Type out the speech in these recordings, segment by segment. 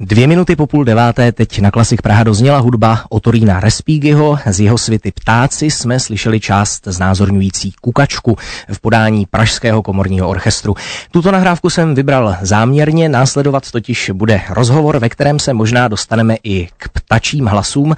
Dvě minuty po půl deváté teď na Klasik Praha dozněla hudba Otorína Respígyho. Z jeho svity Ptáci jsme slyšeli část znázorňující Kukačku v podání Pražského komorního orchestru. Tuto nahrávku jsem vybral záměrně, následovat totiž bude rozhovor, ve kterém se možná dostaneme i k ptačím hlasům.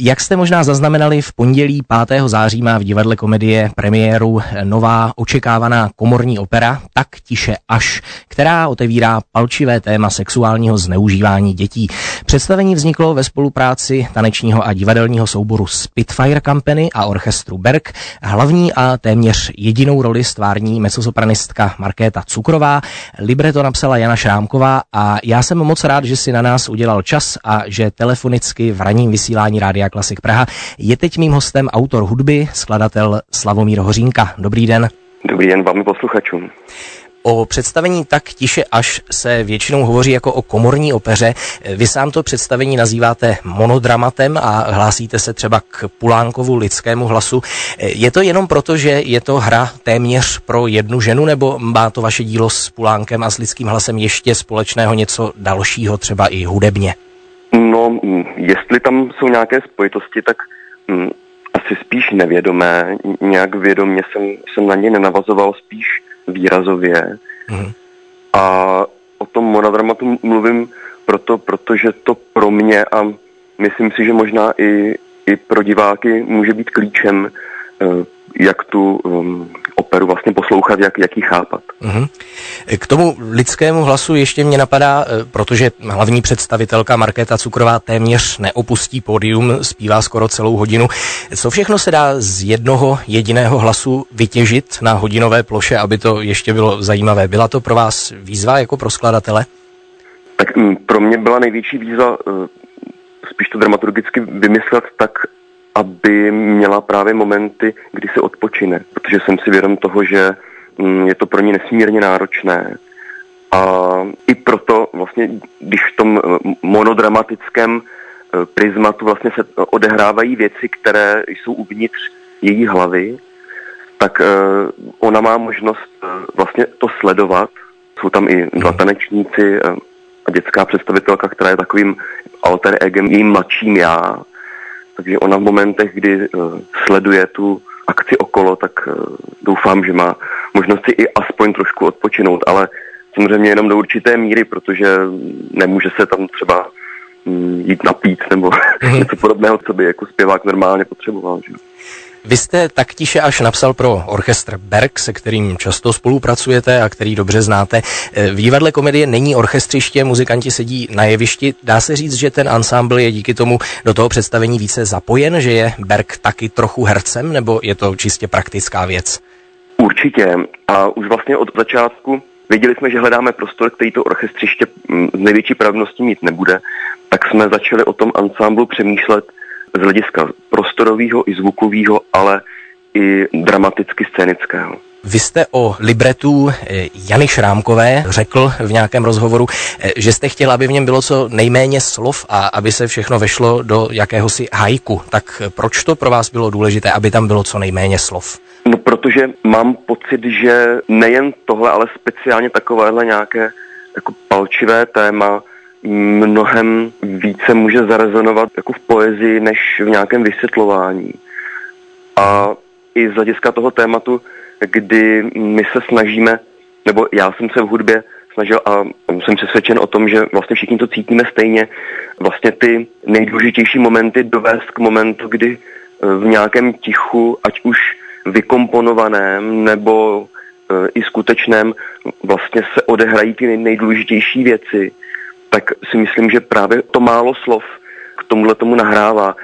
Jak jste možná zaznamenali, v pondělí 5. září má v divadle komedie premiéru nová očekávaná komorní opera Tak tiše až, která otevírá palčivé téma sexuálního zneužívání vzdělávání dětí. Představení vzniklo ve spolupráci tanečního a divadelního souboru Spitfire Company a orchestru Berg. Hlavní a téměř jedinou roli stvární mecosopranistka Markéta Cukrová. Libreto napsala Jana Šrámková a já jsem moc rád, že si na nás udělal čas a že telefonicky v ranním vysílání Rádia Klasik Praha je teď mým hostem autor hudby, skladatel Slavomír Hořínka. Dobrý den. Dobrý den vám posluchačům. O představení tak tiše až se většinou hovoří jako o komorní opeře. Vy sám to představení nazýváte monodramatem a hlásíte se třeba k Pulánkovu lidskému hlasu. Je to jenom proto, že je to hra téměř pro jednu ženu, nebo má to vaše dílo s Pulánkem a s lidským hlasem ještě společného něco dalšího, třeba i hudebně? No, jestli tam jsou nějaké spojitosti, tak hm, asi spíš nevědomé. Nějak vědomě jsem, jsem na ně nenavazoval, spíš výrazově. Mm. A o tom monodramatu mluvím proto, protože to pro mě a myslím si, že možná i, i pro diváky může být klíčem, jak tu um, operu vlastně poslouchat, jak, jak ji chápat. Mm-hmm. K tomu lidskému hlasu ještě mě napadá, eh, protože hlavní představitelka Markéta Cukrová téměř neopustí pódium, zpívá skoro celou hodinu. Co všechno se dá z jednoho jediného hlasu vytěžit na hodinové ploše, aby to ještě bylo zajímavé? Byla to pro vás výzva jako pro skladatele? Tak mm, pro mě byla největší výzva eh, spíš to dramaturgicky vymyslet tak, aby měla právě momenty, kdy se odpočine, protože jsem si vědom toho, že mm, je to pro ní nesmírně náročné. A i proto vlastně, když v tom eh, monodramatickém eh, prismatu vlastně se odehrávají věci, které jsou uvnitř její hlavy, tak eh, ona má možnost vlastně to sledovat. Jsou tam i dva tanečníci a dětská představitelka, která je takovým alter egem, jejím mladším já, takže ona v momentech, kdy uh, sleduje tu akci okolo, tak uh, doufám, že má možnost si i aspoň trošku odpočinout, ale samozřejmě jenom do určité míry, protože nemůže se tam třeba um, jít napít nebo mhm. něco podobného, co by jako zpěvák normálně potřeboval. Že? Vy jste tak tiše až napsal pro orchestr Berg, se kterým často spolupracujete a který dobře znáte. V divadle komedie není orchestřiště, muzikanti sedí na jevišti. Dá se říct, že ten ansámbl je díky tomu do toho představení více zapojen, že je Berg taky trochu hercem, nebo je to čistě praktická věc? Určitě. A už vlastně od začátku věděli jsme, že hledáme prostor, který to orchestřiště mm, z největší pravností mít nebude, tak jsme začali o tom ansámblu přemýšlet z hlediska prostorového i zvukového, ale i dramaticky scénického. Vy jste o libretu eh, Jany Šrámkové řekl v nějakém rozhovoru, eh, že jste chtěl, aby v něm bylo co nejméně slov a aby se všechno vešlo do jakéhosi hajku. Tak proč to pro vás bylo důležité, aby tam bylo co nejméně slov? No protože mám pocit, že nejen tohle, ale speciálně takovéhle nějaké jako palčivé téma mnohem více může zarezonovat jako v poezii, než v nějakém vysvětlování. A i z hlediska toho tématu, kdy my se snažíme, nebo já jsem se v hudbě snažil a jsem přesvědčen o tom, že vlastně všichni to cítíme stejně, vlastně ty nejdůležitější momenty dovést k momentu, kdy v nějakém tichu, ať už vykomponovaném nebo e, i skutečném, vlastně se odehrají ty nejdůležitější věci tak si myslím, že právě to málo slov k tomuhle tomu nahrává.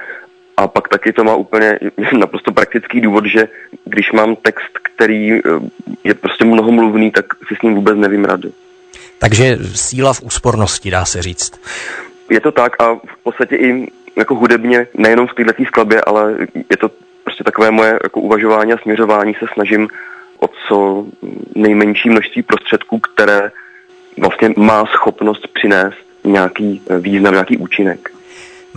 A pak taky to má úplně naprosto praktický důvod, že když mám text, který eh, je prostě mnohomluvný, tak si s ním vůbec nevím rady. Takže síla v úspornosti, dá se říct. Je to tak a v podstatě i jako hudebně, nejenom v této skladbě, ale je to prostě takové moje jako uvažování a směřování se snažím o co nejmenší množství prostředků, které vlastně má schopnost přinést nějaký eh, význam, nějaký účinek.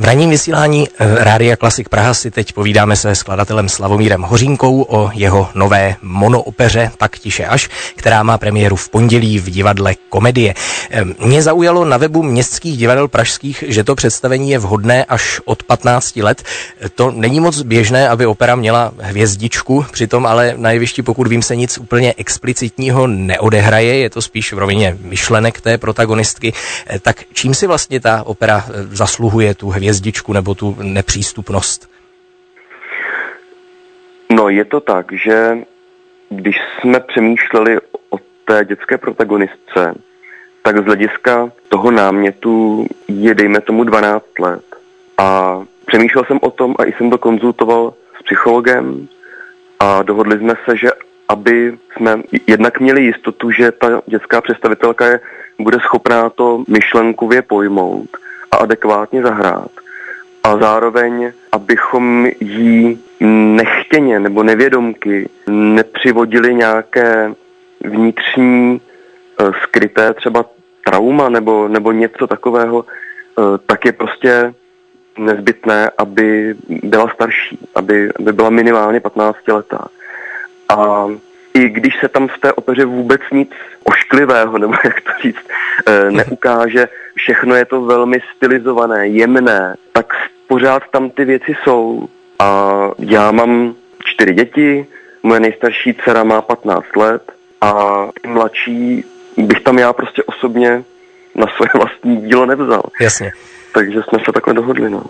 V ranním vysílání eh, Rádia Klasik Praha si teď povídáme se skladatelem Slavomírem Hořínkou o jeho nové monoopeře Tak tiše až, která má premiéru v pondělí v divadle Komedie. Eh, mě zaujalo na webu městských divadel pražských, že to představení je vhodné až od 15 let. Eh, to není moc běžné, aby opera měla hvězdičku, přitom ale na jevišti, pokud vím, se nic úplně explicitního neodehraje, je to spíš v rovině myšlenek té protagonistky. Tak čím si vlastně ta opera zasluhuje tu hvězdičku nebo tu nepřístupnost? No je to tak, že když jsme přemýšleli o té dětské protagonistce, tak z hlediska toho námětu je dejme tomu 12 let. A přemýšlel jsem o tom a i jsem to konzultoval s psychologem a dohodli jsme se, že aby jsme jednak měli jistotu, že ta dětská představitelka je, bude schopná to myšlenkově pojmout a adekvátně zahrát. A zároveň, abychom jí nechtěně nebo nevědomky nepřivodili nějaké vnitřní eh, skryté třeba trauma nebo, nebo něco takového, eh, tak je prostě nezbytné, aby byla starší, aby, aby byla minimálně 15 letá. A i když se tam v té opeře vůbec nic ošklivého, nebo jak to říct, eh, neukáže, všechno je to velmi stylizované, jemné, tak pořád tam ty věci jsou. A já mám čtyři děti, moje nejstarší dcera má 15 let a mladší bych tam já prostě osobně na svoje vlastní dílo nevzal. Jasně. Takže jsme se takhle dohodli. No.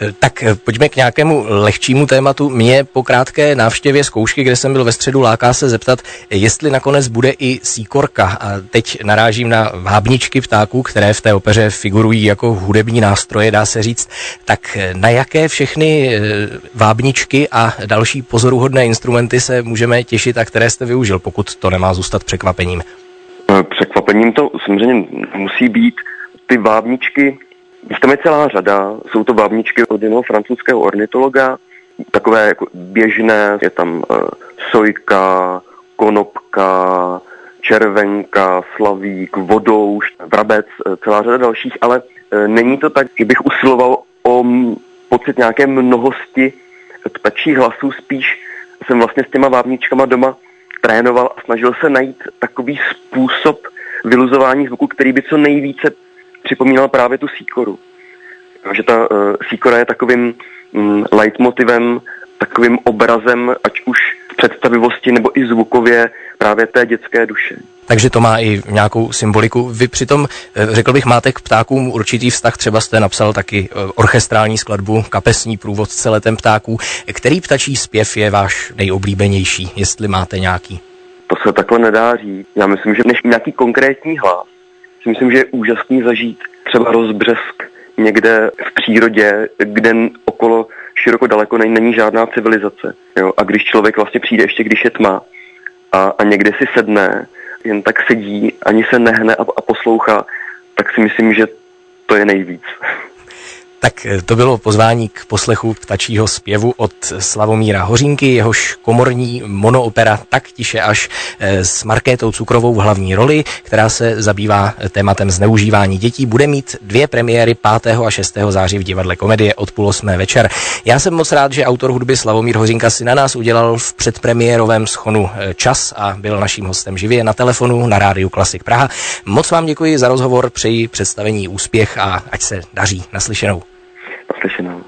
Eh, tak eh, pojďme k nějakému lehčímu tématu. Mě po krátké návštěvě zkoušky, kde jsem byl ve středu, láká se zeptat, jestli nakonec bude i síkorka. A teď narážím na vábničky ptáků, které v té opeře figurují jako hudební nástroje, dá se říct. Tak eh, na jaké všechny vábničky a další pozoruhodné instrumenty se můžeme těšit a které jste využil, pokud to nemá zůstat překvapením? Překvapením to samozřejmě musí být. Ty vábničky Jich tam je celá řada, jsou to bábničky od jednoho francouzského ornitologa, takové jako běžné, je tam uh, sojka, konopka, červenka, slavík, vodouš, vrabec, eh, celá řada dalších, ale uh, není to tak, že bych usiloval o pocit nějaké mnohosti ptačích hlasů, spíš jsem vlastně s těma vábničkama doma trénoval a snažil se najít takový způsob vyluzování zvuku, který by co nejvíce připomínal právě tu síkoru. Že ta uh, síkora je takovým um, leitmotivem, takovým obrazem, ať už v představivosti nebo i zvukově právě té dětské duše. Takže to má i nějakou symboliku. Vy přitom, eh, řekl bych, máte k ptákům určitý vztah, třeba jste napsal taky eh, orchestrální skladbu, kapesní průvodce letem ptáků. Který ptačí zpěv je váš nejoblíbenější, jestli máte nějaký? To se takhle nedá říct. Já myslím, že než nějaký konkrétní hlas, si myslím, že je úžasný zažít třeba rozbřesk někde v přírodě, kde okolo široko daleko není, žádná civilizace. Jo? A když člověk vlastně přijde, ještě když je tma, a, a někde si sedne, jen tak sedí, ani se nehne a, a poslouchá, tak si myslím, že to je nejvíc. Tak eh, to bylo pozvání k poslechu ptačího zpěvu od Slavomíra Hořínky, jehož komorní monoopera Tak tiše až eh, s Markétou Cukrovou v hlavní roli, která se zabývá tématem zneužívání dětí, bude mít dvě premiéry 5. a 6. září v divadle Komedie od půl osmé večer. Já jsem moc rád, že autor hudby Slavomír Hořínka si na nás udělal v předpremiérovém schonu eh, čas a byl naším hostem živě na telefonu na rádiu Klasik Praha. Moc vám děkuji za rozhovor, přeji představení úspěch a ať se daří naslyšenou. Naslyšenou.